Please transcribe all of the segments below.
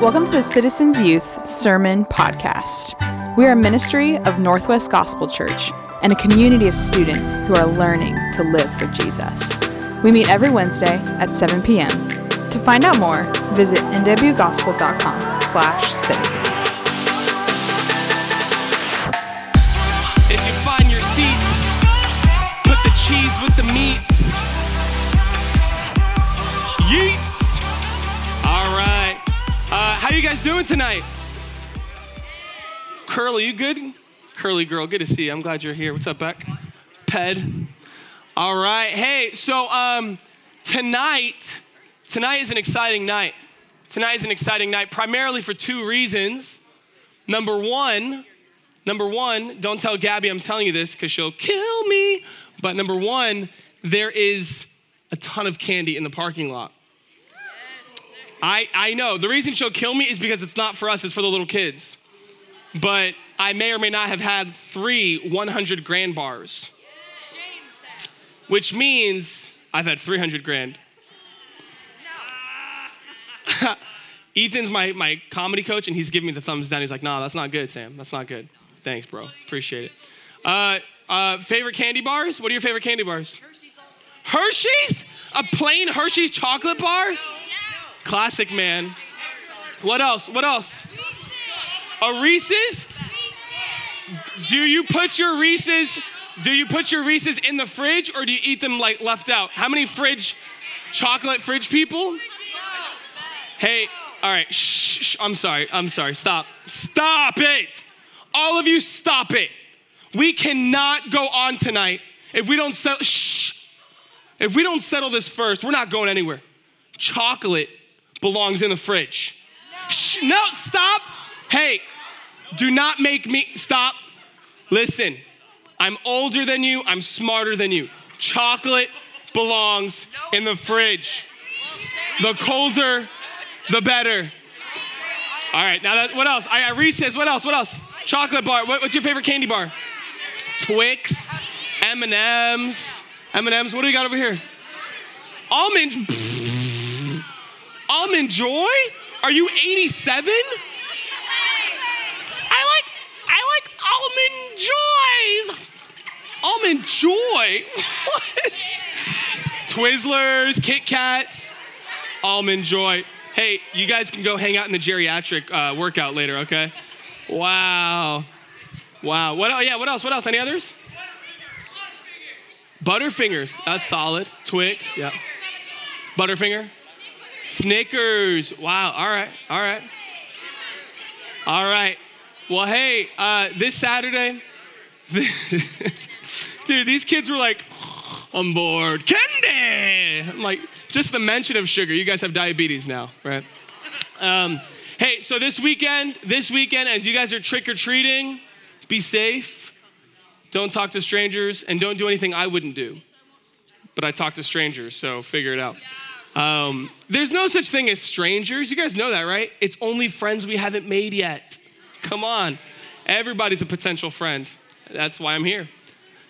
Welcome to the Citizens Youth Sermon Podcast. We are a ministry of Northwest Gospel Church and a community of students who are learning to live for Jesus. We meet every Wednesday at 7 p.m. To find out more, visit nwgospel.com slash citizens. You guys doing tonight? Curly, you good? Curly girl, good to see you. I'm glad you're here. What's up, Beck? Ped. All right. Hey, so um, tonight, tonight is an exciting night. Tonight is an exciting night, primarily for two reasons. Number one, Number one, don't tell Gabby I'm telling you this because she'll kill me. But number one, there is a ton of candy in the parking lot. I, I know. The reason she'll kill me is because it's not for us, it's for the little kids. But I may or may not have had three 100 grand bars, which means I've had 300 grand. Ethan's my, my comedy coach, and he's giving me the thumbs down. He's like, nah, that's not good, Sam. That's not good. Thanks, bro. Appreciate it. Uh, uh, favorite candy bars? What are your favorite candy bars? Hershey's? A plain Hershey's chocolate bar? Classic, man. What else? What else? A Reese's? Do you put your Reese's? Do you put your Reese's in the fridge or do you eat them like left out? How many fridge, chocolate fridge people? Hey, all right, shh, shh, I'm sorry, I'm sorry, stop. Stop it! All of you, stop it. We cannot go on tonight if we don't settle, shh. If we don't settle this first, we're not going anywhere. Chocolate belongs in the fridge. Shh, no, stop. Hey, do not make me, stop. Listen, I'm older than you, I'm smarter than you. Chocolate belongs in the fridge. The colder, the better. All right, now that, what else? I got Reese's. What else? What else? Chocolate bar. What, what's your favorite candy bar? Twix, M and M's, M and M's. What do we got over here? Almond. Almond Joy. Are you 87? I like I like almond joys. Almond joy. What? Twizzlers, Kit Kats, almond joy. Hey, you guys can go hang out in the geriatric uh, workout later, okay? Wow. Wow. What oh yeah, what else? What else? Any others? Butterfingers. That's solid. Twix. Yeah. Butterfinger. Snickers. Wow. All right. All right. All right. Well, hey, uh, this Saturday, dude, these kids were like, I'm bored. Candy. I'm like, just the mention of sugar. You guys have diabetes now, right? Um, hey, so this weekend, this weekend, as you guys are trick or treating, be safe. Don't talk to strangers and don't do anything I wouldn't do. But I talk to strangers, so figure it out. Um, there's no such thing as strangers. You guys know that, right? It's only friends we haven't made yet. Come on. Everybody's a potential friend. That's why I'm here.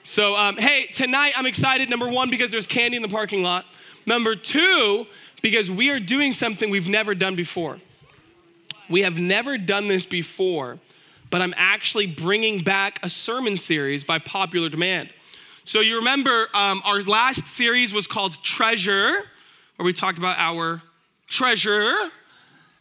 So, um, hey, tonight I'm excited. Number one, because there's candy in the parking lot. Number two, because we are doing something we've never done before. We have never done this before, but I'm actually bringing back a sermon series by popular demand. So, you remember um, our last series was called Treasure, where we talked about our treasure.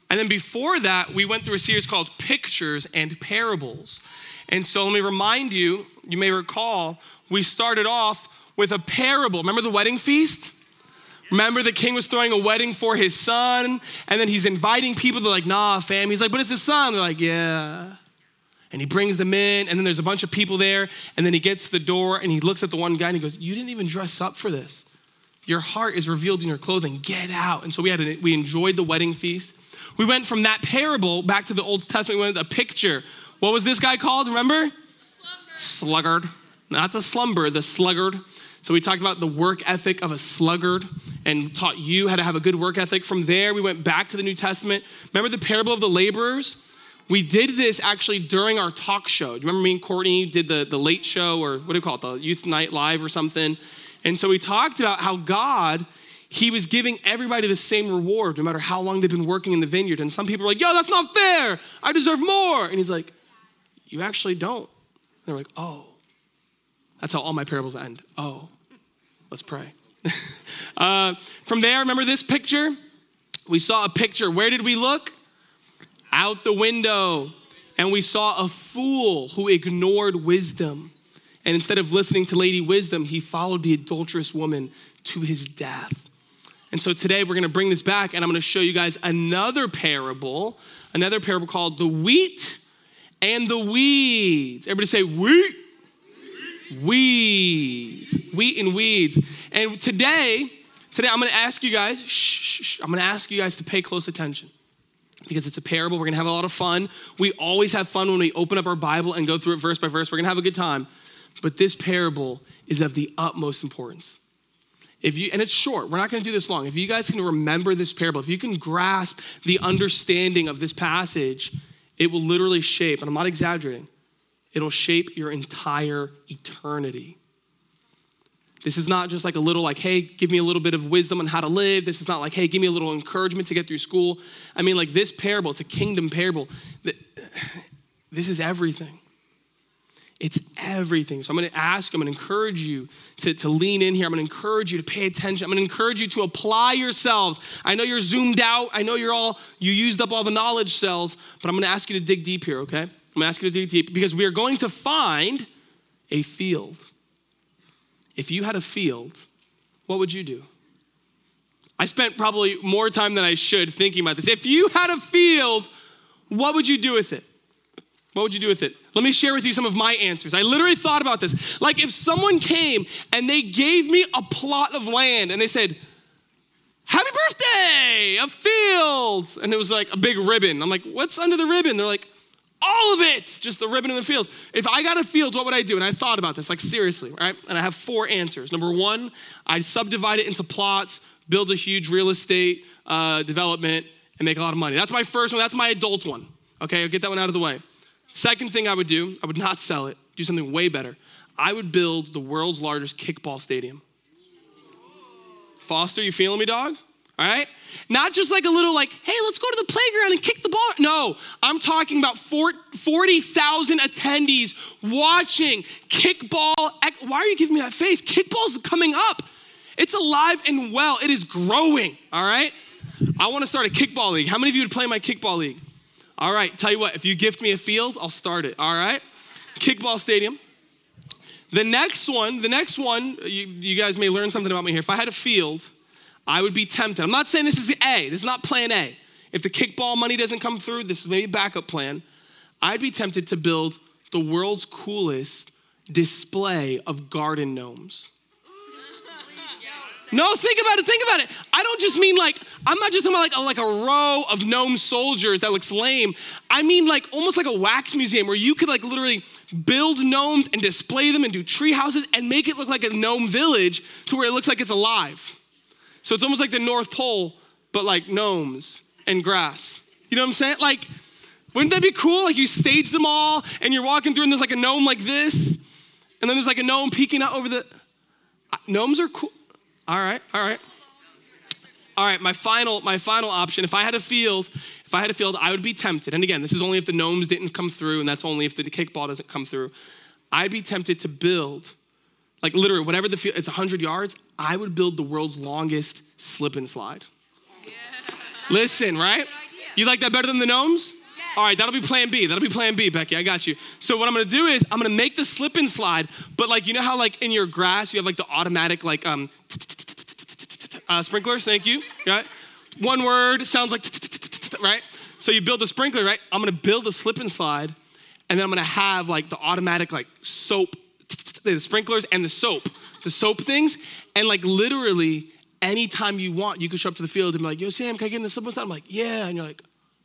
And then before that, we went through a series called Pictures and Parables. And so let me remind you, you may recall, we started off with a parable. Remember the wedding feast? Remember the king was throwing a wedding for his son, and then he's inviting people. They're like, nah, fam. He's like, but it's his son. They're like, yeah. And he brings them in, and then there's a bunch of people there, and then he gets to the door and he looks at the one guy and he goes, You didn't even dress up for this. Your heart is revealed in your clothing. Get out. And so we had a, we enjoyed the wedding feast. We went from that parable back to the Old Testament. We went a picture. What was this guy called? Remember? Sluggard. Not the slumber, the sluggard. So we talked about the work ethic of a sluggard and taught you how to have a good work ethic. From there, we went back to the New Testament. Remember the parable of the laborers? We did this actually during our talk show. Do you remember me and Courtney did the, the late show or what do you call it, the youth night live or something? And so we talked about how God, he was giving everybody the same reward, no matter how long they've been working in the vineyard. And some people are like, yo, that's not fair. I deserve more. And he's like, you actually don't. And they're like, oh. That's how all my parables end. Oh, let's pray. uh, from there, remember this picture? We saw a picture. Where did we look? Out the window. And we saw a fool who ignored wisdom. And instead of listening to Lady Wisdom, he followed the adulterous woman to his death. And so today we're going to bring this back and I'm going to show you guys another parable, another parable called the wheat and the weeds. Everybody say wheat. Weeds. Wheat and weeds. And today, today I'm going to ask you guys, shh, shh, I'm going to ask you guys to pay close attention because it's a parable. We're going to have a lot of fun. We always have fun when we open up our Bible and go through it verse by verse. We're going to have a good time. But this parable is of the utmost importance. If you, and it's short, we're not going to do this long. If you guys can remember this parable, if you can grasp the understanding of this passage, it will literally shape, and I'm not exaggerating, it'll shape your entire eternity. This is not just like a little, like, hey, give me a little bit of wisdom on how to live. This is not like, hey, give me a little encouragement to get through school. I mean, like, this parable, it's a kingdom parable. That this is everything. It's everything. So I'm going to ask, I'm going to encourage you to, to lean in here. I'm going to encourage you to pay attention. I'm going to encourage you to apply yourselves. I know you're zoomed out. I know you're all, you used up all the knowledge cells, but I'm going to ask you to dig deep here, okay? I'm going to ask you to dig deep because we are going to find a field. If you had a field, what would you do? I spent probably more time than I should thinking about this. If you had a field, what would you do with it? What would you do with it? Let me share with you some of my answers. I literally thought about this. Like if someone came and they gave me a plot of land and they said, Happy birthday, a field. And it was like a big ribbon. I'm like, what's under the ribbon? They're like, all of it, just the ribbon in the field. If I got a field, what would I do? And I thought about this, like seriously, right? And I have four answers. Number one, I'd subdivide it into plots, build a huge real estate uh, development, and make a lot of money. That's my first one. That's my adult one. Okay, I'll get that one out of the way. Second thing I would do, I would not sell it, do something way better. I would build the world's largest kickball stadium. Foster, you feeling me, dog? All right? Not just like a little like, hey, let's go to the playground and kick the ball. No, I'm talking about 40,000 attendees watching kickball. Why are you giving me that face? Kickball's coming up. It's alive and well. It is growing, all right? I want to start a kickball league. How many of you would play my kickball league? All right, tell you what, if you gift me a field, I'll start it. All right? Kickball stadium. The next one, the next one, you, you guys may learn something about me here. If I had a field, I would be tempted. I'm not saying this is A, this is not plan A. If the kickball money doesn't come through, this is maybe a backup plan. I'd be tempted to build the world's coolest display of garden gnomes. No, think about it, think about it. I don't just mean like, I'm not just talking about like a, like a row of gnome soldiers that looks lame. I mean like almost like a wax museum where you could like literally build gnomes and display them and do tree houses and make it look like a gnome village to where it looks like it's alive. So it's almost like the North Pole, but like gnomes and grass. You know what I'm saying? Like, wouldn't that be cool? Like you stage them all and you're walking through and there's like a gnome like this, and then there's like a gnome peeking out over the. Uh, gnomes are cool. All right, all right. All right, my final, my final option. If I had a field, if I had a field, I would be tempted. And again, this is only if the gnomes didn't come through, and that's only if the kickball doesn't come through. I'd be tempted to build, like literally, whatever the field, it's 100 yards, I would build the world's longest slip and slide. Yeah. Listen, right? You like that better than the gnomes? All right, that'll be plan B. That'll be plan B, Becky. I got you. So what I'm gonna do is I'm gonna make the slip and slide, but like you know how like in your grass you have like the automatic like um uh, sprinklers, thank you. Right? One word sounds like, right? So you build a sprinkler, right? I'm gonna build a slip and slide, and then I'm gonna have like the automatic like soap, the sprinklers and the soap, the soap things, and like literally anytime you want, you can show up to the field and be like, yo, Sam, can I get in the slip and slide? I'm like, yeah. And you're like,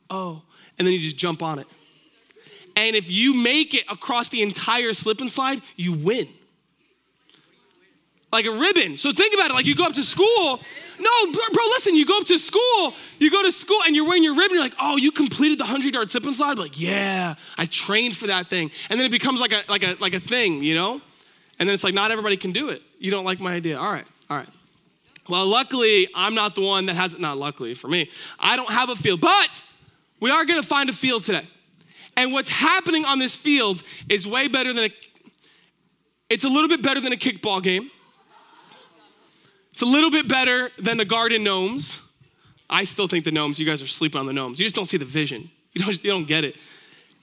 oh. And then you just jump on it. And if you make it across the entire slip and slide, you win like a ribbon. So think about it like you go up to school. No, bro, listen, you go up to school, you go to school and you're wearing your ribbon. You're like, oh, you completed the 100 yard slip and slide? Like, yeah, I trained for that thing. And then it becomes like a, like, a, like a thing, you know? And then it's like, not everybody can do it. You don't like my idea. All right, all right. Well, luckily, I'm not the one that has it. Not luckily for me, I don't have a field, but we are gonna find a field today. And what's happening on this field is way better than a, it's a little bit better than a kickball game. It's a little bit better than the garden gnomes. I still think the gnomes, you guys are sleeping on the gnomes. You just don't see the vision. You don't, you don't get it.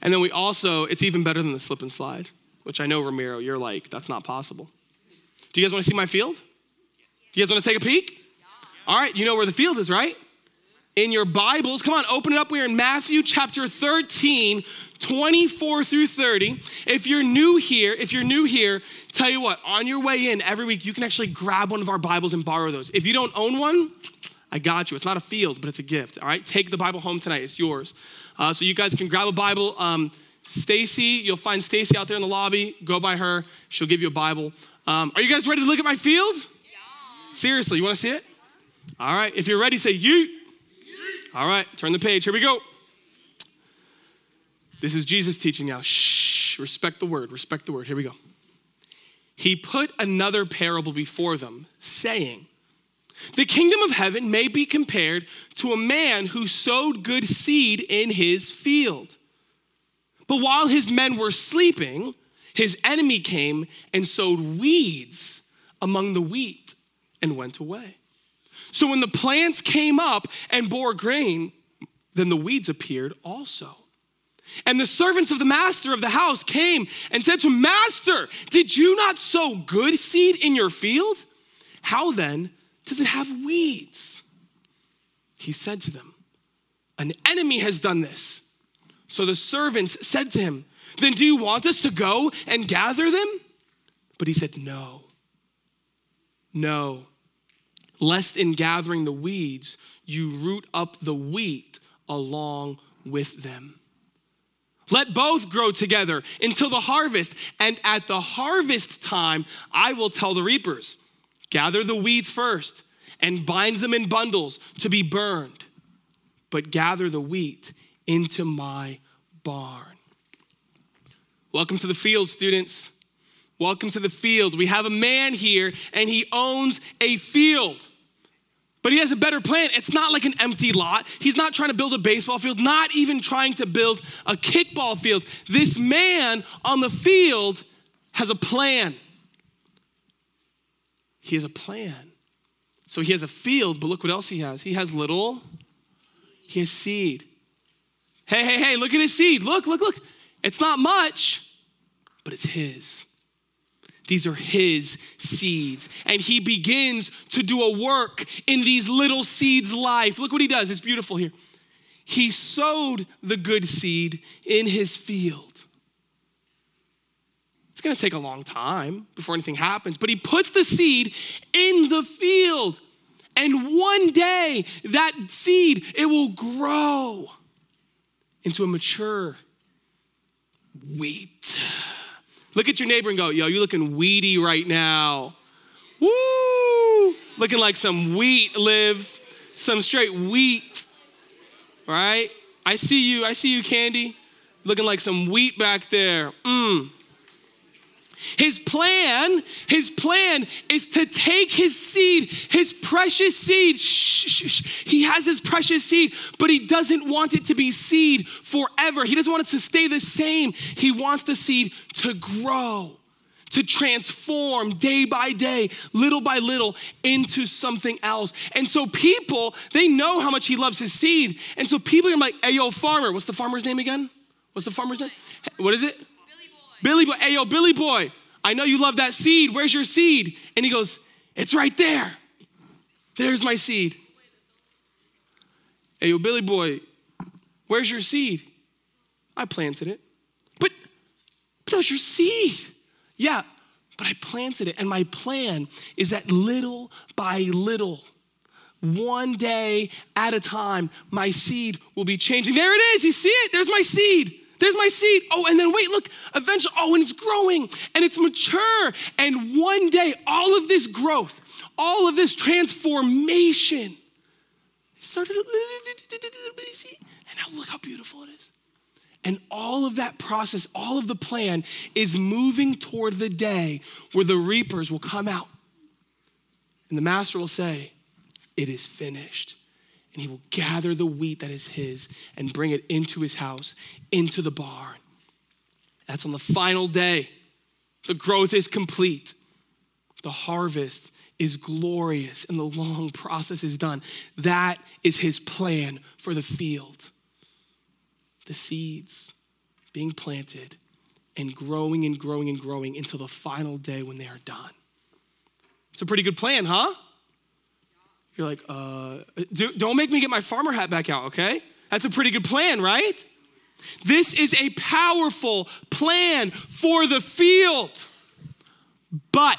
And then we also, it's even better than the slip and slide, which I know, Ramiro, you're like, that's not possible. Do you guys wanna see my field? Do you guys wanna take a peek? All right, you know where the field is, right? In your Bibles, come on, open it up. We're in Matthew chapter 13, 24 through 30. If you're new here, if you're new here, tell you what, on your way in every week, you can actually grab one of our Bibles and borrow those. If you don't own one, I got you. It's not a field, but it's a gift. All right, take the Bible home tonight. It's yours. Uh, so you guys can grab a Bible. Um, Stacy, you'll find Stacy out there in the lobby. Go by her. She'll give you a Bible. Um, are you guys ready to look at my field? Yeah. Seriously, you want to see it? All right. If you're ready, say you. All right. Turn the page. Here we go. This is Jesus teaching now. Shh. Respect the word. Respect the word. Here we go. He put another parable before them, saying, the kingdom of heaven may be compared to a man who sowed good seed in his field. But while his men were sleeping, his enemy came and sowed weeds among the wheat and went away. So when the plants came up and bore grain, then the weeds appeared also. And the servants of the master of the house came and said to him, Master, did you not sow good seed in your field? How then does it have weeds? He said to them, An enemy has done this. So the servants said to him, Then do you want us to go and gather them? But he said, No. No. Lest in gathering the weeds, you root up the wheat along with them. Let both grow together until the harvest. And at the harvest time, I will tell the reapers Gather the weeds first and bind them in bundles to be burned, but gather the wheat into my barn. Welcome to the field, students. Welcome to the field. We have a man here and he owns a field. But he has a better plan. It's not like an empty lot. He's not trying to build a baseball field, not even trying to build a kickball field. This man on the field has a plan. He has a plan. So he has a field, but look what else he has. He has little, he has seed. Hey, hey, hey, look at his seed. Look, look, look. It's not much, but it's his. These are his seeds. And he begins to do a work in these little seeds' life. Look what he does. It's beautiful here. He sowed the good seed in his field. It's going to take a long time before anything happens, but he puts the seed in the field. And one day that seed it will grow into a mature wheat. Look at your neighbor and go, "Yo, you looking weedy right now." Woo! Looking like some wheat, live some straight wheat. Right? I see you. I see you, Candy. Looking like some wheat back there. Mmm. His plan, his plan is to take his seed, his precious seed. Shh, shh, shh. He has his precious seed, but he doesn't want it to be seed forever. He doesn't want it to stay the same. He wants the seed to grow, to transform day by day, little by little into something else. And so people, they know how much he loves his seed. And so people are like, hey, yo, farmer. What's the farmer's name again? What's the farmer's name? What is it? Billy Boy, hey yo, Billy Boy, I know you love that seed. Where's your seed? And he goes, It's right there. There's my seed. Hey yo, Billy Boy, where's your seed? I planted it. But, but that was your seed. Yeah, but I planted it. And my plan is that little by little, one day at a time, my seed will be changing. There it is. You see it? There's my seed. There's my seed. Oh, and then wait, look, eventually, oh, and it's growing and it's mature. And one day, all of this growth, all of this transformation started, and now look how beautiful it is. And all of that process, all of the plan is moving toward the day where the reapers will come out And the master will say, It is finished. And he will gather the wheat that is his and bring it into his house, into the barn. That's on the final day. The growth is complete. The harvest is glorious and the long process is done. That is his plan for the field. The seeds being planted and growing and growing and growing until the final day when they are done. It's a pretty good plan, huh? You're like, uh, do, don't make me get my farmer hat back out, okay? That's a pretty good plan, right? This is a powerful plan for the field. But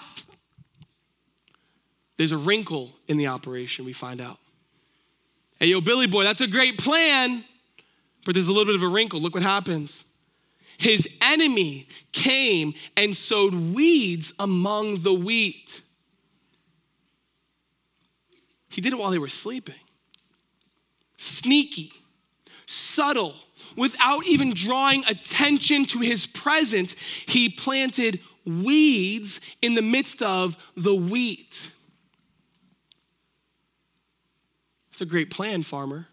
there's a wrinkle in the operation, we find out. Hey, yo, Billy boy, that's a great plan, but there's a little bit of a wrinkle. Look what happens. His enemy came and sowed weeds among the wheat. He did it while they were sleeping. Sneaky, subtle, without even drawing attention to his presence, he planted weeds in the midst of the wheat. It's a great plan, farmer.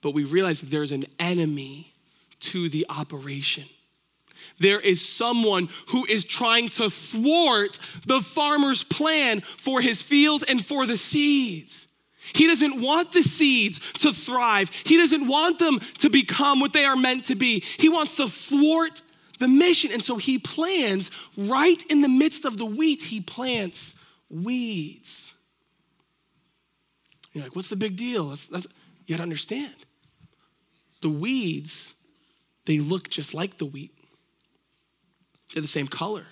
But we realize that there's an enemy to the operation. There is someone who is trying to thwart the farmer's plan for his field and for the seeds. He doesn't want the seeds to thrive. He doesn't want them to become what they are meant to be. He wants to thwart the mission. And so he plans right in the midst of the wheat, he plants weeds. You're like, what's the big deal? That's, that's, you gotta understand. The weeds they look just like the wheat. They're the same color.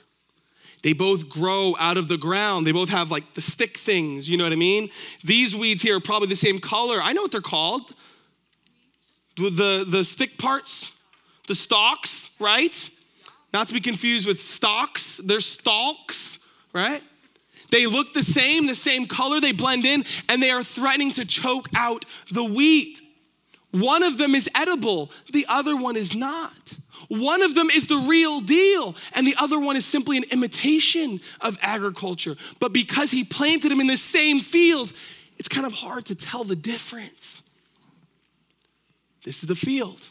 They both grow out of the ground. They both have like the stick things, you know what I mean? These weeds here are probably the same color. I know what they're called. The, the, stick parts, the stalks, right? Not to be confused with stalks, they're stalks, right? They look the same, the same color, they blend in, and they are threatening to choke out the wheat. One of them is edible, the other one is not. One of them is the real deal, and the other one is simply an imitation of agriculture. But because he planted them in the same field, it's kind of hard to tell the difference. This is the field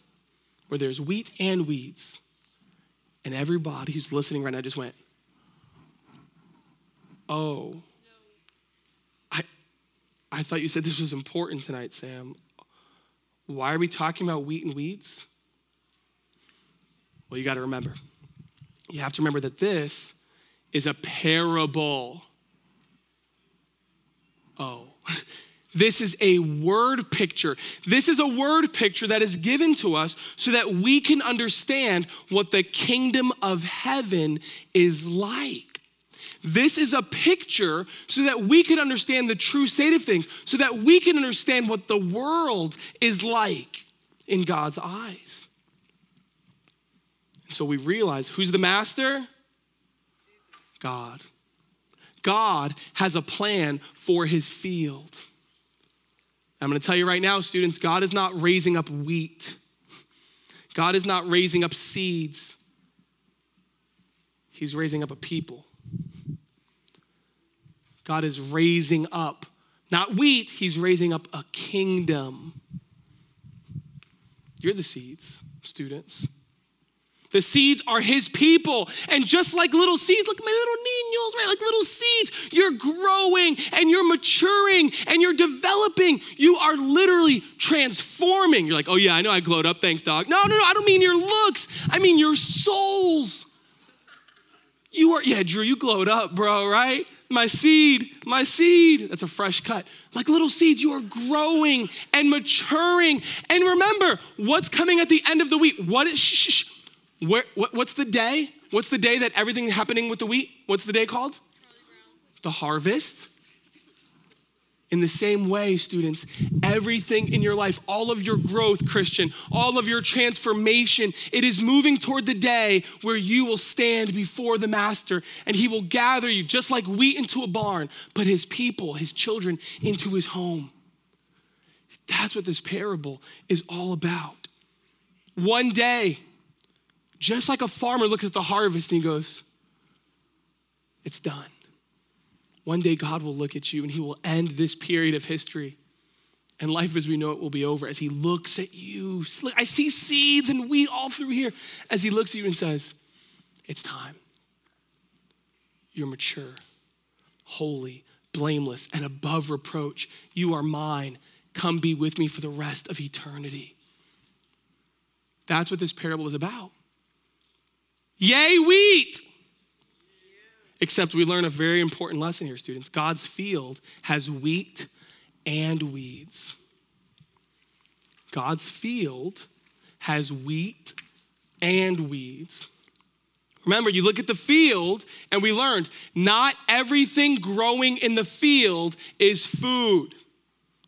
where there's wheat and weeds. And everybody who's listening right now just went, Oh, I, I thought you said this was important tonight, Sam. Why are we talking about wheat and weeds? Well, you got to remember. You have to remember that this is a parable. Oh, this is a word picture. This is a word picture that is given to us so that we can understand what the kingdom of heaven is like. This is a picture so that we can understand the true state of things, so that we can understand what the world is like in God's eyes. So we realize who's the master? God. God has a plan for his field. I'm going to tell you right now, students, God is not raising up wheat. God is not raising up seeds. He's raising up a people. God is raising up, not wheat, He's raising up a kingdom. You're the seeds, students. The seeds are his people. And just like little seeds, look, at my little niños, right? Like little seeds, you're growing and you're maturing and you're developing. You are literally transforming. You're like, oh, yeah, I know I glowed up. Thanks, dog. No, no, no, I don't mean your looks, I mean your souls. You are, yeah, Drew, you glowed up, bro, right? My seed, my seed. That's a fresh cut. Like little seeds, you are growing and maturing. And remember, what's coming at the end of the week? What is, shh, shh, shh. Where, what, what's the day? What's the day that everything happening with the wheat? What's the day called? The harvest. In the same way, students, everything in your life, all of your growth, Christian, all of your transformation, it is moving toward the day where you will stand before the Master and he will gather you just like wheat into a barn, but his people, his children, into his home. That's what this parable is all about. One day, just like a farmer looks at the harvest and he goes, It's done. One day God will look at you and he will end this period of history. And life as we know it will be over as he looks at you. I see seeds and wheat all through here as he looks at you and says, It's time. You're mature, holy, blameless, and above reproach. You are mine. Come be with me for the rest of eternity. That's what this parable is about. Yay, wheat! Except we learn a very important lesson here, students. God's field has wheat and weeds. God's field has wheat and weeds. Remember, you look at the field, and we learned not everything growing in the field is food.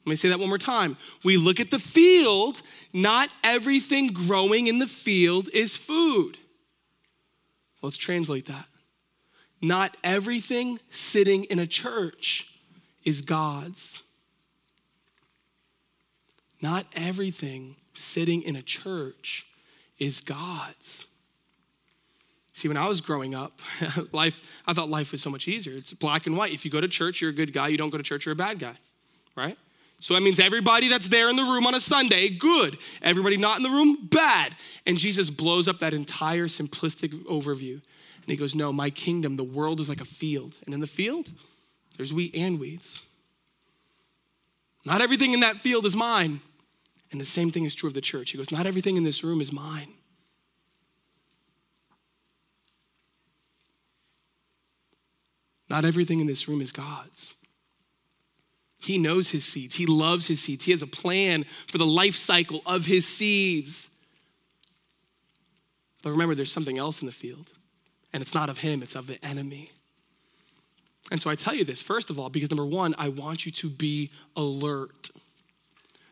Let me say that one more time. We look at the field, not everything growing in the field is food. Let's translate that. Not everything sitting in a church is God's. Not everything sitting in a church is God's. See, when I was growing up, life, I thought life was so much easier. It's black and white. If you go to church, you're a good guy. You don't go to church, you're a bad guy, right? So that means everybody that's there in the room on a Sunday, good. Everybody not in the room, bad. And Jesus blows up that entire simplistic overview. And he goes, No, my kingdom, the world is like a field. And in the field, there's wheat and weeds. Not everything in that field is mine. And the same thing is true of the church. He goes, Not everything in this room is mine. Not everything in this room is God's. He knows his seeds. He loves his seeds. He has a plan for the life cycle of his seeds. But remember, there's something else in the field, and it's not of him, it's of the enemy. And so I tell you this, first of all, because number one, I want you to be alert.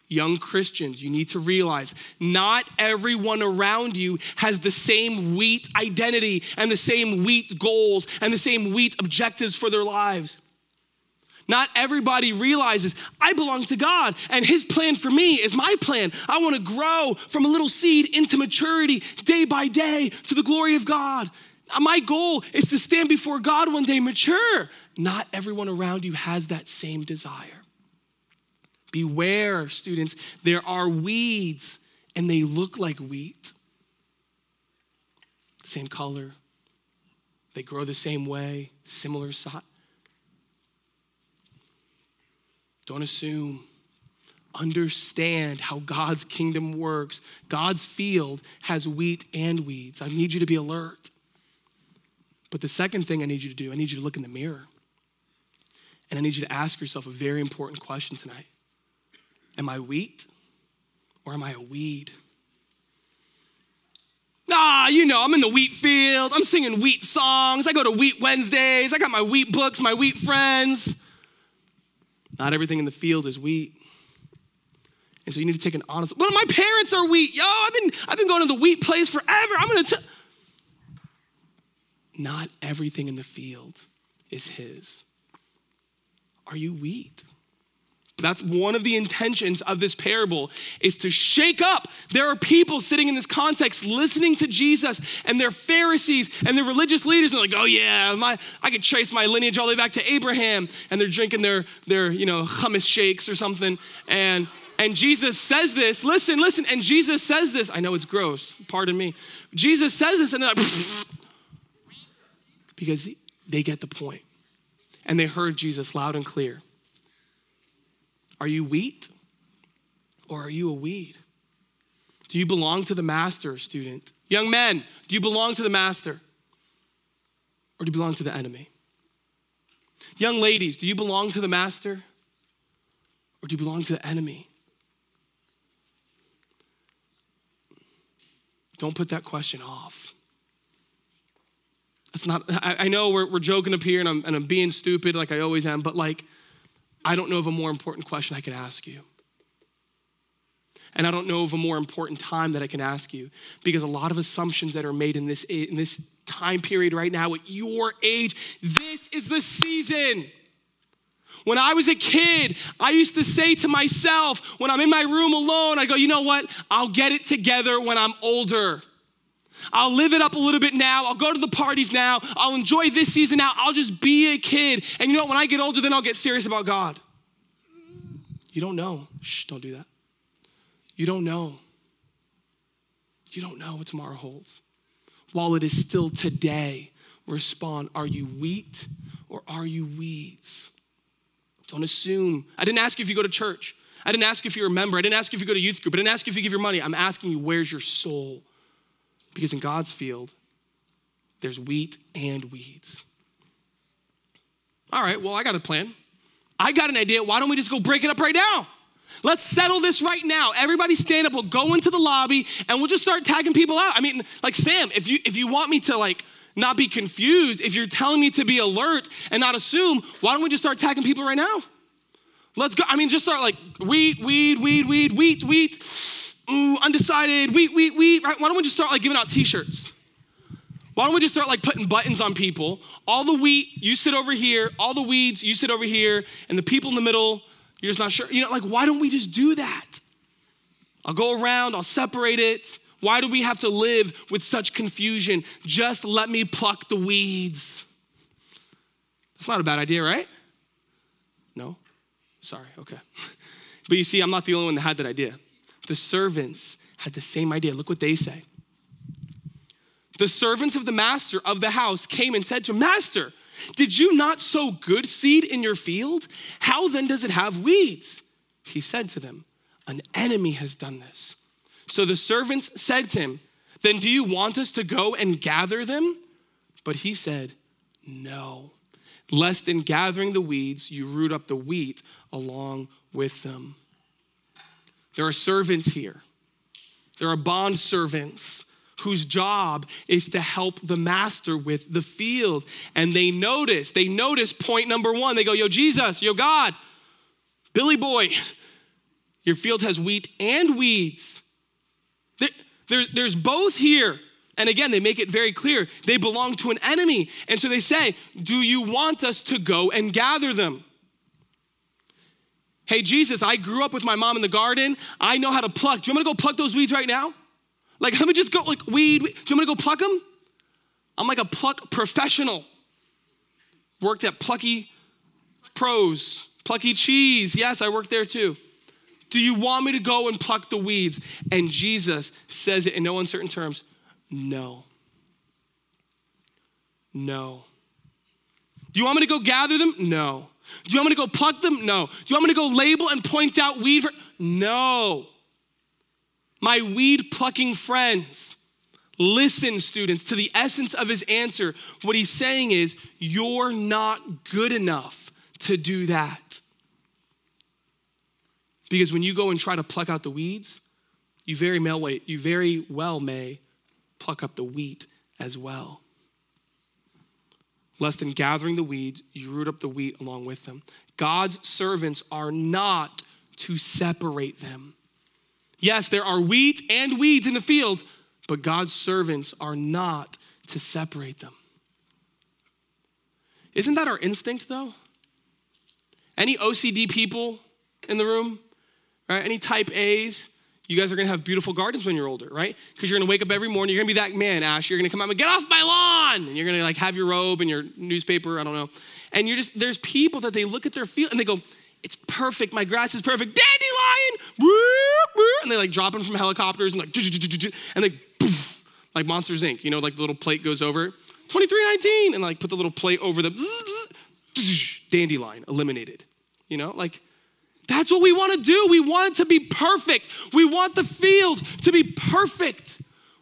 Young Christians, you need to realize not everyone around you has the same wheat identity and the same wheat goals and the same wheat objectives for their lives. Not everybody realizes I belong to God and His plan for me is my plan. I want to grow from a little seed into maturity day by day to the glory of God. Uh, my goal is to stand before God one day mature. Not everyone around you has that same desire. Beware, students, there are weeds and they look like wheat. Same color, they grow the same way, similar size. Don't assume. Understand how God's kingdom works. God's field has wheat and weeds. I need you to be alert. But the second thing I need you to do, I need you to look in the mirror. And I need you to ask yourself a very important question tonight Am I wheat or am I a weed? Ah, you know, I'm in the wheat field. I'm singing wheat songs. I go to wheat Wednesdays. I got my wheat books, my wheat friends. Not everything in the field is wheat. And so you need to take an honest Well, my parents are wheat. Yo, I've been, I've been going to the wheat place forever. I'm gonna tell. Not everything in the field is his. Are you wheat? That's one of the intentions of this parable is to shake up. There are people sitting in this context listening to Jesus and they're Pharisees and they're religious leaders and they're like, oh yeah, my, I could trace my lineage all the way back to Abraham. And they're drinking their, their you know, hummus shakes or something. And, and Jesus says this, listen, listen. And Jesus says this. I know it's gross, pardon me. Jesus says this and they're like, because they get the point. And they heard Jesus loud and clear. Are you wheat or are you a weed? Do you belong to the master, student? Young men, do you belong to the master or do you belong to the enemy? Young ladies, do you belong to the master or do you belong to the enemy? Don't put that question off. It's not, I, I know we're, we're joking up here and I'm, and I'm being stupid like I always am, but like, I don't know of a more important question I could ask you. And I don't know of a more important time that I can ask you because a lot of assumptions that are made in this, in this time period right now at your age, this is the season. When I was a kid, I used to say to myself, when I'm in my room alone, I go, you know what? I'll get it together when I'm older. I'll live it up a little bit now. I'll go to the parties now. I'll enjoy this season now. I'll just be a kid. And you know what? When I get older, then I'll get serious about God. You don't know. Shh, don't do that. You don't know. You don't know what tomorrow holds. While it is still today, respond Are you wheat or are you weeds? Don't assume. I didn't ask you if you go to church. I didn't ask you if you're a member. I didn't ask you if you go to youth group. I didn't ask you if you give your money. I'm asking you, where's your soul? Because in God's field, there's wheat and weeds. All right, well, I got a plan. I got an idea. Why don't we just go break it up right now? Let's settle this right now. Everybody stand up. We'll go into the lobby and we'll just start tagging people out. I mean, like Sam, if you if you want me to like not be confused, if you're telling me to be alert and not assume, why don't we just start tagging people right now? Let's go. I mean, just start like weed, weed, weed, weed, wheat, wheat, ooh, undecided, We, we, wheat. Right? Why don't we just start like giving out t-shirts? Why don't we just start like putting buttons on people? All the wheat, you sit over here. All the weeds, you sit over here. And the people in the middle, you're just not sure. You know, like, why don't we just do that? I'll go around, I'll separate it. Why do we have to live with such confusion? Just let me pluck the weeds. That's not a bad idea, right? No? Sorry, okay. But you see, I'm not the only one that had that idea. The servants had the same idea. Look what they say. The servants of the master of the house came and said to him, Master, did you not sow good seed in your field? How then does it have weeds? He said to them, An enemy has done this. So the servants said to him, Then do you want us to go and gather them? But he said, No, lest in gathering the weeds you root up the wheat along with them. There are servants here, there are bond servants whose job is to help the master with the field. And they notice, they notice point number one. They go, Yo, Jesus, yo, God, Billy boy, your field has wheat and weeds. There, there, there's both here. And again, they make it very clear they belong to an enemy. And so they say, Do you want us to go and gather them? Hey, Jesus, I grew up with my mom in the garden. I know how to pluck. Do you want me to go pluck those weeds right now? Like, let me just go, like, weed. weed. Do you want me to go pluck them? I'm like a pluck professional. Worked at Plucky Pros, Plucky Cheese. Yes, I worked there too. Do you want me to go and pluck the weeds? And Jesus says it in no uncertain terms no. No. Do you want me to go gather them? No. Do you want me to go pluck them? No. Do you want me to go label and point out weed? For- no. My weed plucking friends, listen, students, to the essence of his answer. What he's saying is, you're not good enough to do that. Because when you go and try to pluck out the weeds, you very, you very well may pluck up the wheat as well. Lest in gathering the weeds, you root up the wheat along with them. God's servants are not to separate them. Yes, there are wheat and weeds in the field, but God's servants are not to separate them. Isn't that our instinct, though? Any OCD people in the room? Right? Any type A's? You guys are gonna have beautiful gardens when you're older, right? Because you're gonna wake up every morning, you're gonna be that man, Ash. You're gonna come out and get off my lawn. And you're gonna like have your robe and your newspaper, I don't know. And you're just, there's people that they look at their field and they go, it's perfect, my grass is perfect. Dandelion! And they like drop them from helicopters and like, and they poof, like Monsters Inc. You know, like the little plate goes over, 2319, and like put the little plate over the dandelion, eliminated. You know, like that's what we want to do. We want it to be perfect. We want the field to be perfect.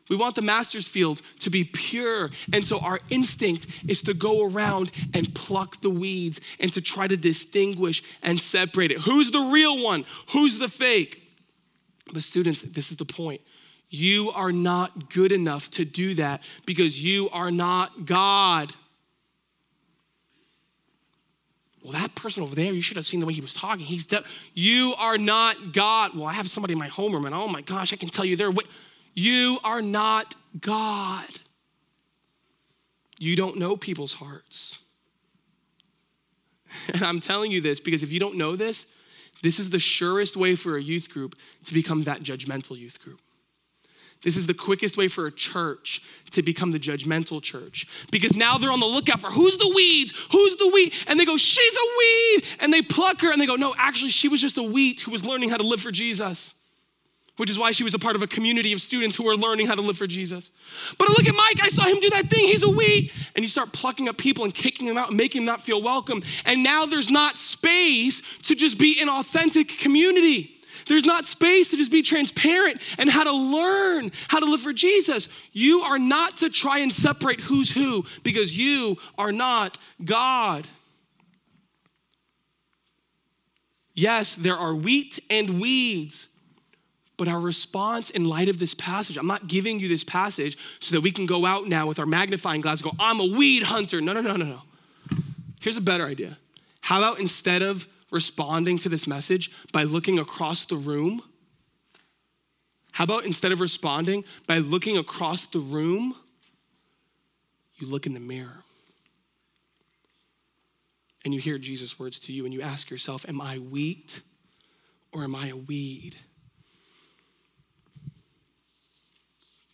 We want the master's field to be pure. And so our instinct is to go around and pluck the weeds and to try to distinguish and separate it. Who's the real one? Who's the fake? But, students, this is the point. You are not good enough to do that because you are not God. Well, that person over there, you should have seen the way he was talking. He's de- you are not God. Well, I have somebody in my homeroom, and oh my gosh, I can tell you they're. You are not God. You don't know people's hearts. And I'm telling you this because if you don't know this, this is the surest way for a youth group to become that judgmental youth group. This is the quickest way for a church to become the judgmental church because now they're on the lookout for who's the weeds, who's the wheat, and they go, she's a weed, and they pluck her and they go, no, actually, she was just a wheat who was learning how to live for Jesus which is why she was a part of a community of students who were learning how to live for Jesus. But look at Mike, I saw him do that thing, he's a wheat. And you start plucking up people and kicking them out and making them not feel welcome. And now there's not space to just be an authentic community. There's not space to just be transparent and how to learn how to live for Jesus. You are not to try and separate who's who because you are not God. Yes, there are wheat and weeds. But our response in light of this passage, I'm not giving you this passage so that we can go out now with our magnifying glass and go, I'm a weed hunter. No, no, no, no, no. Here's a better idea. How about instead of responding to this message by looking across the room? How about instead of responding by looking across the room, you look in the mirror and you hear Jesus' words to you and you ask yourself, Am I wheat or am I a weed?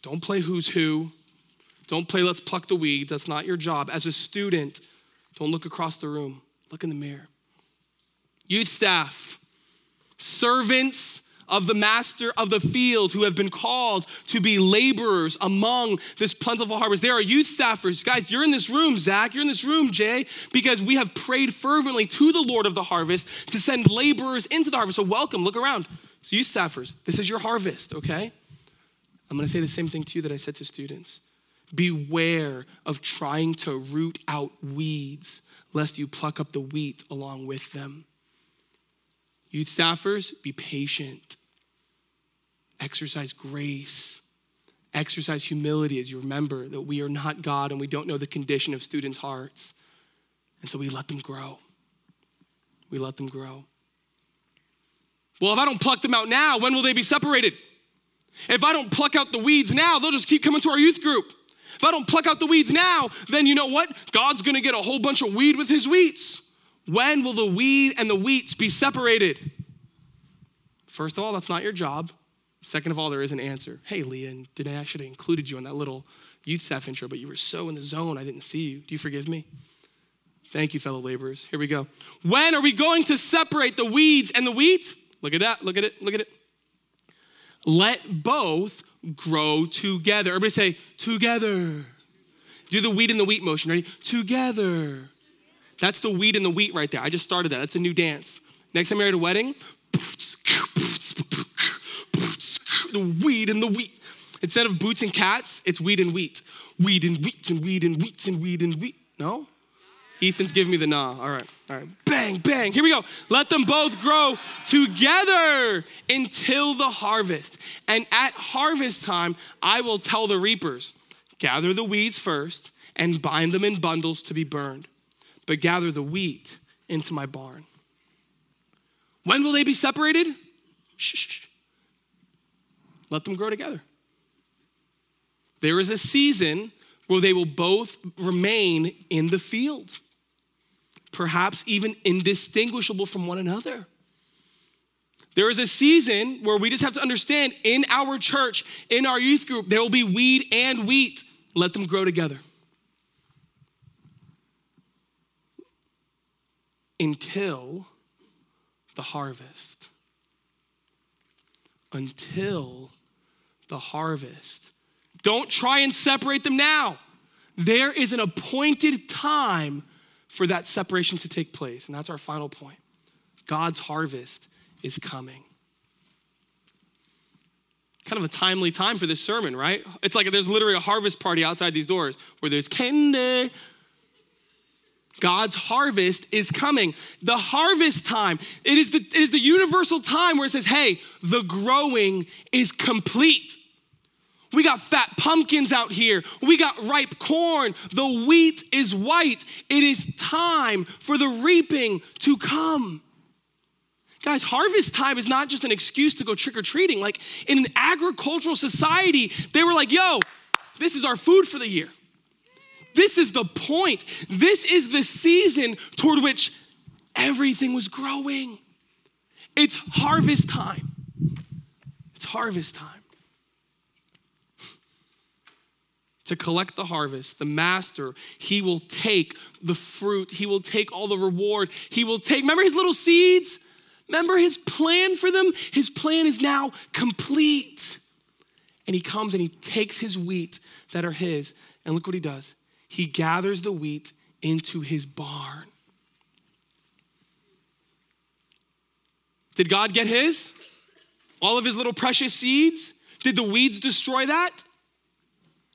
Don't play who's who. Don't play let's pluck the weeds. That's not your job. As a student, don't look across the room, look in the mirror. Youth staff, servants of the master of the field who have been called to be laborers among this plentiful harvest. There are youth staffers. Guys, you're in this room, Zach, you're in this room, Jay, because we have prayed fervently to the Lord of the harvest to send laborers into the harvest. So, welcome, look around. So, youth staffers, this is your harvest, okay? I'm going to say the same thing to you that I said to students. Beware of trying to root out weeds, lest you pluck up the wheat along with them. Youth staffers, be patient. Exercise grace. Exercise humility as you remember that we are not God and we don't know the condition of students' hearts. And so we let them grow. We let them grow. Well, if I don't pluck them out now, when will they be separated? If I don't pluck out the weeds now, they'll just keep coming to our youth group. If I don't pluck out the weeds now, then you know what? God's gonna get a whole bunch of weed with his wheats. When will the weed and the wheats be separated? First of all, that's not your job. Second of all, there is an answer. Hey, Leah, did I should have included you in that little youth staff intro, but you were so in the zone, I didn't see you. Do you forgive me? Thank you, fellow laborers. Here we go. When are we going to separate the weeds and the wheat? Look at that. Look at it. Look at it. Let both grow together. Everybody say, together. Do the wheat and the wheat motion. Ready? Together. That's the wheat and the wheat right there. I just started that. That's a new dance. Next time you're at a wedding, the weed and the wheat. Instead of boots and cats, it's weed and wheat. Weed and wheat and weed and wheat and weed and wheat. No? Ethan's giving me the nah. All right, all right. Bang, bang. Here we go. Let them both grow together until the harvest. And at harvest time, I will tell the reapers gather the weeds first and bind them in bundles to be burned, but gather the wheat into my barn. When will they be separated? Shh, shh. Let them grow together. There is a season where they will both remain in the field perhaps even indistinguishable from one another. There is a season where we just have to understand in our church, in our youth group, there will be weed and wheat. Let them grow together. Until the harvest. Until the harvest. Don't try and separate them now. There is an appointed time for that separation to take place. And that's our final point. God's harvest is coming. Kind of a timely time for this sermon, right? It's like there's literally a harvest party outside these doors where there's candy. God's harvest is coming. The harvest time, it is the, it is the universal time where it says, hey, the growing is complete. We got fat pumpkins out here. We got ripe corn. The wheat is white. It is time for the reaping to come. Guys, harvest time is not just an excuse to go trick or treating. Like in an agricultural society, they were like, yo, this is our food for the year. This is the point. This is the season toward which everything was growing. It's harvest time. It's harvest time. to collect the harvest, the master, he will take the fruit, he will take all the reward, he will take, remember his little seeds? Remember his plan for them? His plan is now complete. And he comes and he takes his wheat that are his, and look what he does. He gathers the wheat into his barn. Did God get his? All of his little precious seeds? Did the weeds destroy that?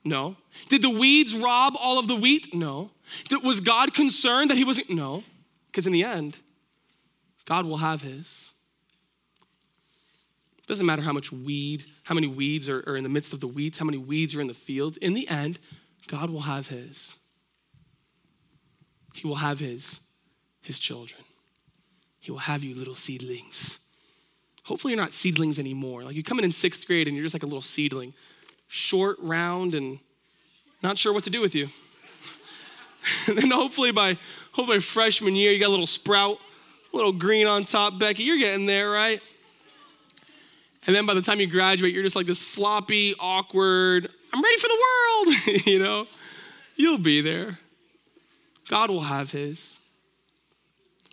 No. Did the weeds rob all of the wheat? No. Did, was God concerned that he wasn't? No. Because in the end, God will have his. It doesn't matter how much weed, how many weeds are, are in the midst of the weeds, how many weeds are in the field. In the end, God will have his. He will have his, his children. He will have you little seedlings. Hopefully, you're not seedlings anymore. Like you come in in sixth grade and you're just like a little seedling, short, round, and not sure what to do with you. and then hopefully by hopefully freshman year, you got a little sprout, a little green on top. Becky, you're getting there, right? And then by the time you graduate, you're just like this floppy, awkward, I'm ready for the world, you know? You'll be there. God will have his.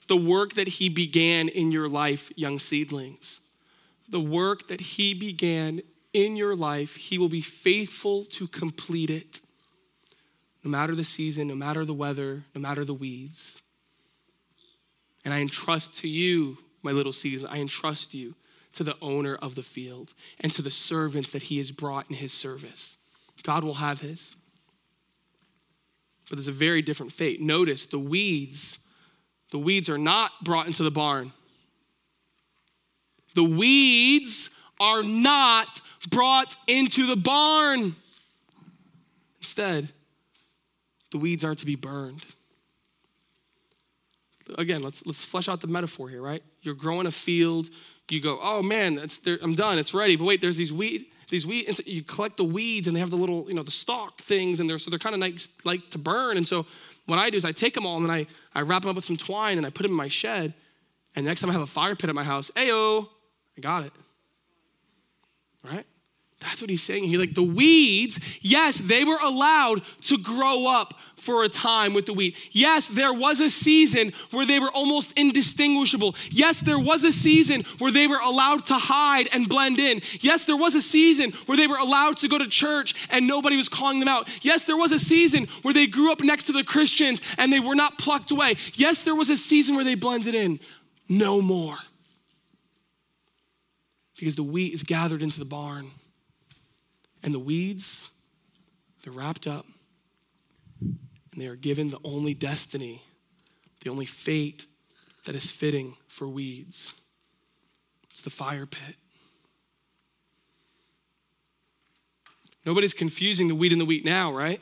The work that he began in your life, young seedlings, the work that he began in your life, he will be faithful to complete it. No matter the season, no matter the weather, no matter the weeds. And I entrust to you, my little seed, I entrust you to the owner of the field and to the servants that he has brought in his service. God will have his. But there's a very different fate. Notice the weeds, the weeds are not brought into the barn. The weeds are not brought into the barn. Instead, the weeds are to be burned. Again, let's, let's flesh out the metaphor here, right? You're growing a field, you go, oh man, I'm done, it's ready. But wait, there's these weeds, these weeds, so you collect the weeds and they have the little, you know, the stalk things and they're, so they're kind of nice, like to burn. And so what I do is I take them all and then I, I wrap them up with some twine and I put them in my shed. And next time I have a fire pit at my house, ayo, I got it. Right? That's what he's saying. He's like, the weeds, yes, they were allowed to grow up for a time with the wheat. Yes, there was a season where they were almost indistinguishable. Yes, there was a season where they were allowed to hide and blend in. Yes, there was a season where they were allowed to go to church and nobody was calling them out. Yes, there was a season where they grew up next to the Christians and they were not plucked away. Yes, there was a season where they blended in. No more. Because the wheat is gathered into the barn and the weeds, they're wrapped up and they are given the only destiny, the only fate that is fitting for weeds. It's the fire pit. Nobody's confusing the wheat and the wheat now, right?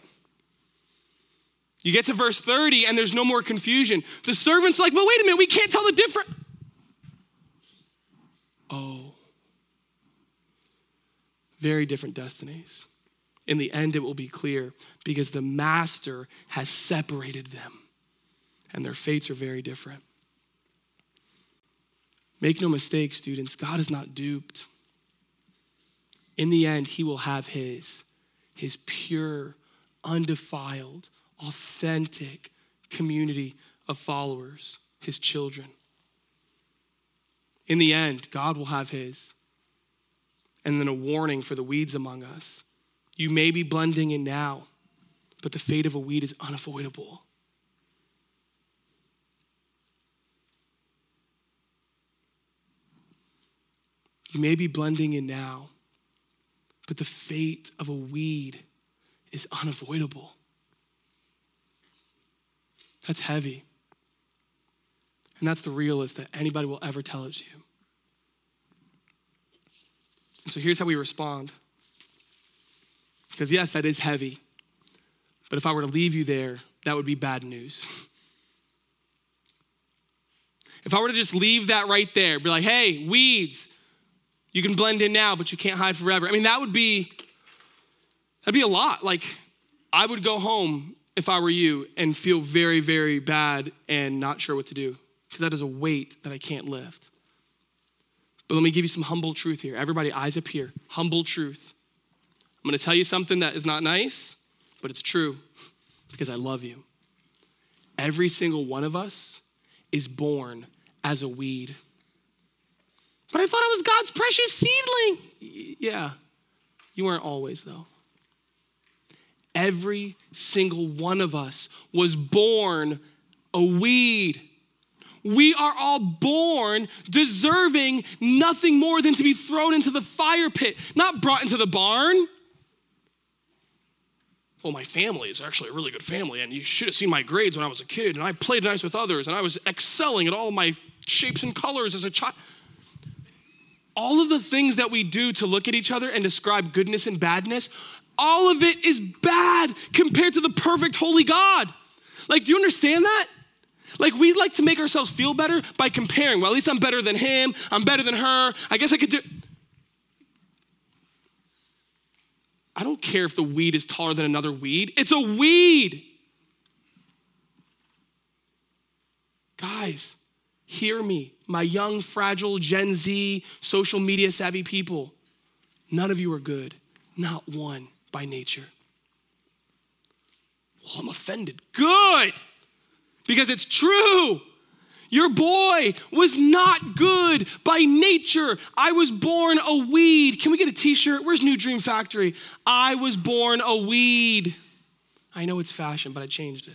You get to verse 30 and there's no more confusion. The servant's like, well, wait a minute, we can't tell the difference. Oh. Very different destinies. In the end, it will be clear because the master has separated them and their fates are very different. Make no mistake, students, God is not duped. In the end, he will have his, his pure, undefiled, authentic community of followers, his children. In the end, God will have his and then a warning for the weeds among us. You may be blending in now, but the fate of a weed is unavoidable. You may be blending in now, but the fate of a weed is unavoidable. That's heavy. And that's the realest that anybody will ever tell it to you. And so here's how we respond. Because, yes, that is heavy. But if I were to leave you there, that would be bad news. if I were to just leave that right there, be like, hey, weeds, you can blend in now, but you can't hide forever. I mean, that would be, that'd be a lot. Like, I would go home if I were you and feel very, very bad and not sure what to do because that is a weight that I can't lift. But let me give you some humble truth here. Everybody, eyes up here. Humble truth. I'm going to tell you something that is not nice, but it's true because I love you. Every single one of us is born as a weed. But I thought I was God's precious seedling. Yeah, you weren't always, though. Every single one of us was born a weed. We are all born deserving nothing more than to be thrown into the fire pit, not brought into the barn. Well, my family is actually a really good family, and you should have seen my grades when I was a kid, and I played nice with others, and I was excelling at all my shapes and colors as a child. All of the things that we do to look at each other and describe goodness and badness, all of it is bad compared to the perfect holy God. Like, do you understand that? Like, we like to make ourselves feel better by comparing. Well, at least I'm better than him, I'm better than her. I guess I could do. I don't care if the weed is taller than another weed, it's a weed. Guys, hear me, my young, fragile Gen Z, social media savvy people. None of you are good, not one by nature. Well, I'm offended. Good, because it's true. Your boy was not good by nature. I was born a weed. Can we get a t shirt? Where's New Dream Factory? I was born a weed. I know it's fashion, but I changed it.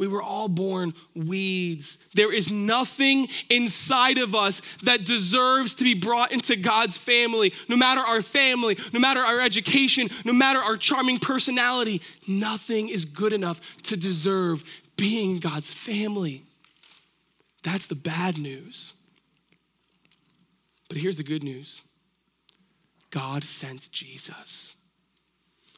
We were all born weeds. There is nothing inside of us that deserves to be brought into God's family. No matter our family, no matter our education, no matter our charming personality, nothing is good enough to deserve being God's family. That's the bad news. But here's the good news God sent Jesus.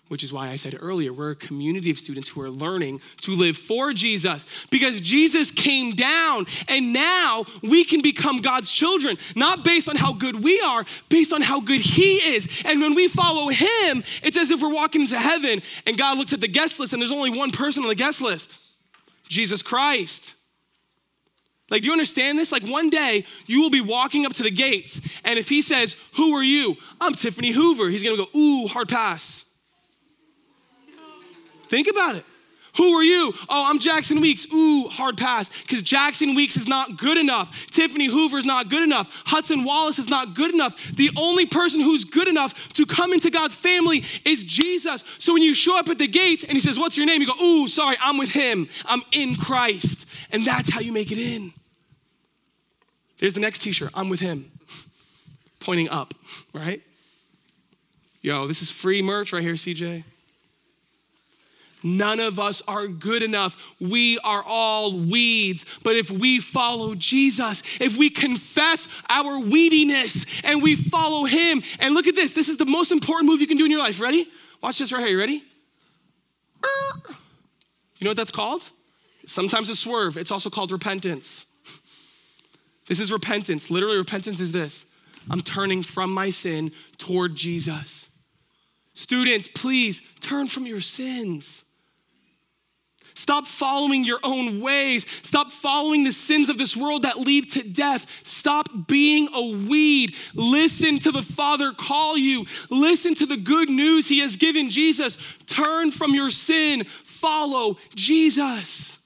Which is why I said earlier, we're a community of students who are learning to live for Jesus because Jesus came down and now we can become God's children, not based on how good we are, based on how good He is. And when we follow Him, it's as if we're walking into heaven and God looks at the guest list and there's only one person on the guest list Jesus Christ. Like, do you understand this? Like, one day you will be walking up to the gates, and if he says, Who are you? I'm Tiffany Hoover, he's gonna go, Ooh, hard pass. Think about it. Who are you? Oh, I'm Jackson Weeks. Ooh, hard pass. Because Jackson Weeks is not good enough. Tiffany Hoover is not good enough. Hudson Wallace is not good enough. The only person who's good enough to come into God's family is Jesus. So when you show up at the gates and he says, What's your name? You go, Ooh, sorry, I'm with him. I'm in Christ. And that's how you make it in. There's the next t shirt. I'm with him. Pointing up, right? Yo, this is free merch right here, CJ. None of us are good enough. We are all weeds. But if we follow Jesus, if we confess our weediness and we follow Him, and look at this, this is the most important move you can do in your life. Ready? Watch this right here. You ready? You know what that's called? Sometimes a swerve. It's also called repentance. This is repentance. Literally, repentance is this I'm turning from my sin toward Jesus. Students, please turn from your sins. Stop following your own ways. Stop following the sins of this world that lead to death. Stop being a weed. Listen to the Father call you. Listen to the good news He has given Jesus. Turn from your sin. Follow Jesus.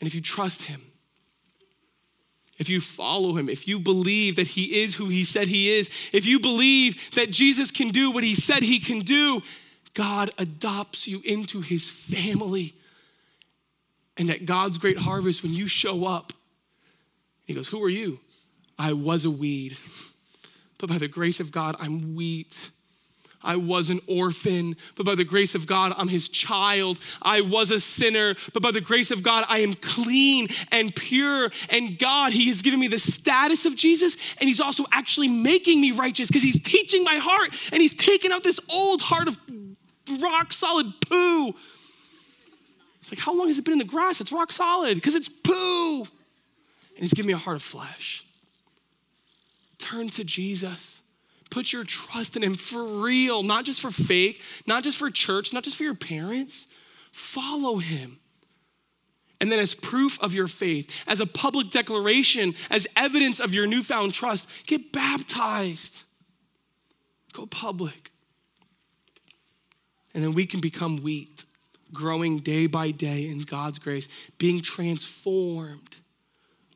And if you trust Him, if you follow him, if you believe that he is who he said he is, if you believe that Jesus can do what he said he can do, God adopts you into his family. And at God's great harvest, when you show up, he goes, Who are you? I was a weed, but by the grace of God, I'm wheat. I was an orphan, but by the grace of God, I'm his child. I was a sinner, but by the grace of God, I am clean and pure. And God, he has given me the status of Jesus, and he's also actually making me righteous because he's teaching my heart and he's taking out this old heart of rock solid poo. It's like, how long has it been in the grass? It's rock solid because it's poo. And he's giving me a heart of flesh. Turn to Jesus. Put your trust in him for real, not just for fake, not just for church, not just for your parents. Follow him. And then, as proof of your faith, as a public declaration, as evidence of your newfound trust, get baptized. Go public. And then we can become wheat, growing day by day in God's grace, being transformed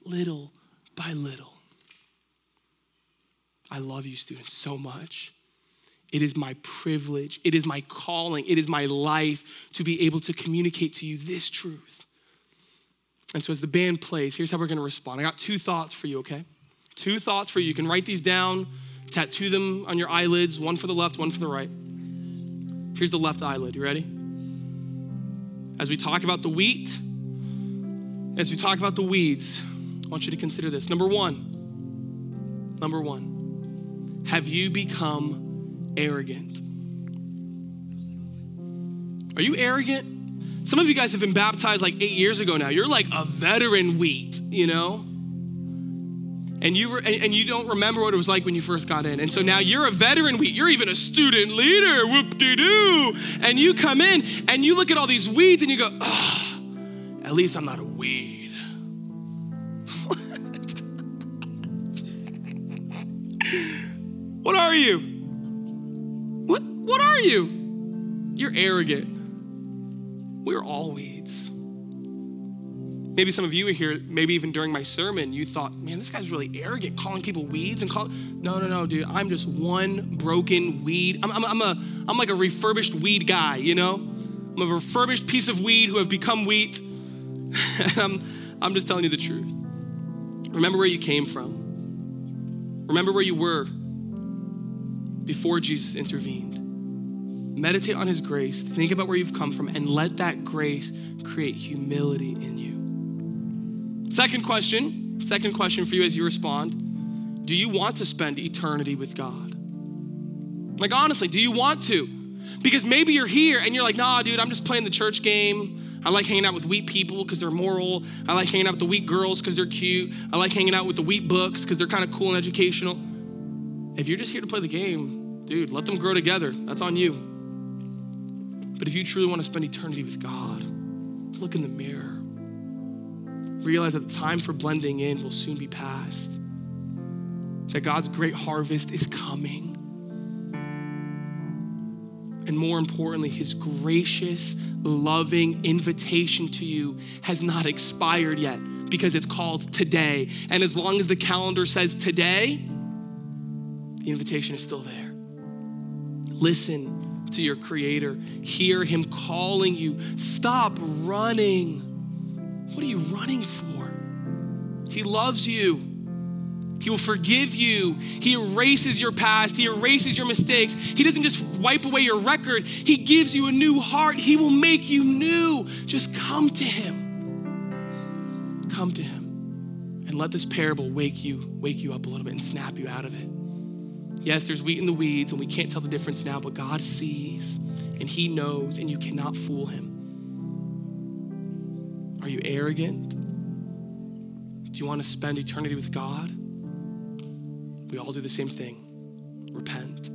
little by little. I love you, students, so much. It is my privilege, it is my calling, it is my life to be able to communicate to you this truth. And so, as the band plays, here's how we're gonna respond. I got two thoughts for you, okay? Two thoughts for you. You can write these down, tattoo them on your eyelids, one for the left, one for the right. Here's the left eyelid. You ready? As we talk about the wheat, as we talk about the weeds, I want you to consider this. Number one, number one, have you become arrogant. Are you arrogant? Some of you guys have been baptized like eight years ago now. You're like a veteran wheat, you know? And you, were, and, you don't remember what it was like when you first got in. And so now you're a veteran wheat. You're even a student leader, whoop de doo. And you come in and you look at all these weeds and you go, oh, at least I'm not a weed. what are you? What What are you? You're arrogant. We're all weeds. Maybe some of you are here, maybe even during my sermon, you thought, man, this guy's really arrogant, calling people weeds and call. No, no, no, dude. I'm just one broken weed. I'm, I'm, I'm, a, I'm like a refurbished weed guy, you know? I'm a refurbished piece of weed who have become wheat. and I'm, I'm just telling you the truth. Remember where you came from. Remember where you were before Jesus intervened. Meditate on His grace, think about where you've come from, and let that grace create humility in you. Second question, second question for you as you respond Do you want to spend eternity with God? Like, honestly, do you want to? Because maybe you're here and you're like, nah, dude, I'm just playing the church game. I like hanging out with weak people because they're moral. I like hanging out with the weak girls because they're cute. I like hanging out with the weak books because they're kind of cool and educational. If you're just here to play the game, dude, let them grow together. That's on you. But if you truly want to spend eternity with God, look in the mirror. Realize that the time for blending in will soon be past. That God's great harvest is coming. And more importantly, his gracious, loving invitation to you has not expired yet because it's called today. And as long as the calendar says today, the invitation is still there. Listen to your Creator. Hear Him calling you. Stop running. What are you running for? He loves you. He will forgive you. He erases your past. He erases your mistakes. He doesn't just wipe away your record, He gives you a new heart. He will make you new. Just come to Him. Come to Him. And let this parable wake you, wake you up a little bit and snap you out of it. Yes, there's wheat in the weeds, and we can't tell the difference now, but God sees and He knows, and you cannot fool Him. Are you arrogant? Do you want to spend eternity with God? We all do the same thing repent,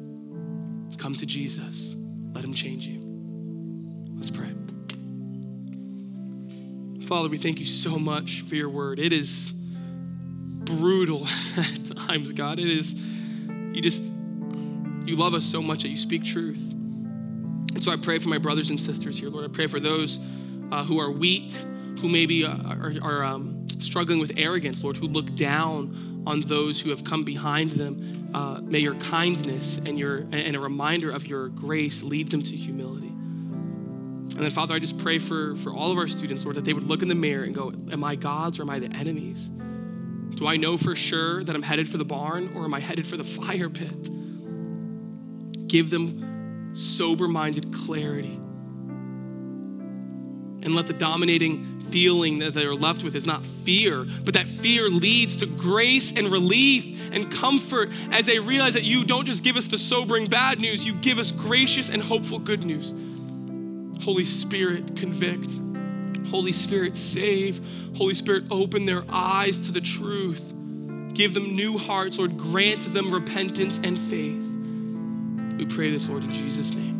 come to Jesus, let Him change you. Let's pray. Father, we thank you so much for your word. It is brutal at times, God. It is you just, you love us so much that you speak truth. And so I pray for my brothers and sisters here, Lord. I pray for those uh, who are wheat, who maybe are, are um, struggling with arrogance, Lord, who look down on those who have come behind them. Uh, may your kindness and your and a reminder of your grace lead them to humility. And then, Father, I just pray for, for all of our students, Lord, that they would look in the mirror and go, Am I God's or am I the enemy's? Do I know for sure that I'm headed for the barn or am I headed for the fire pit? Give them sober minded clarity. And let the dominating feeling that they're left with is not fear, but that fear leads to grace and relief and comfort as they realize that you don't just give us the sobering bad news, you give us gracious and hopeful good news. Holy Spirit, convict. Holy Spirit, save. Holy Spirit, open their eyes to the truth. Give them new hearts, Lord. Grant them repentance and faith. We pray this, Lord, in Jesus' name.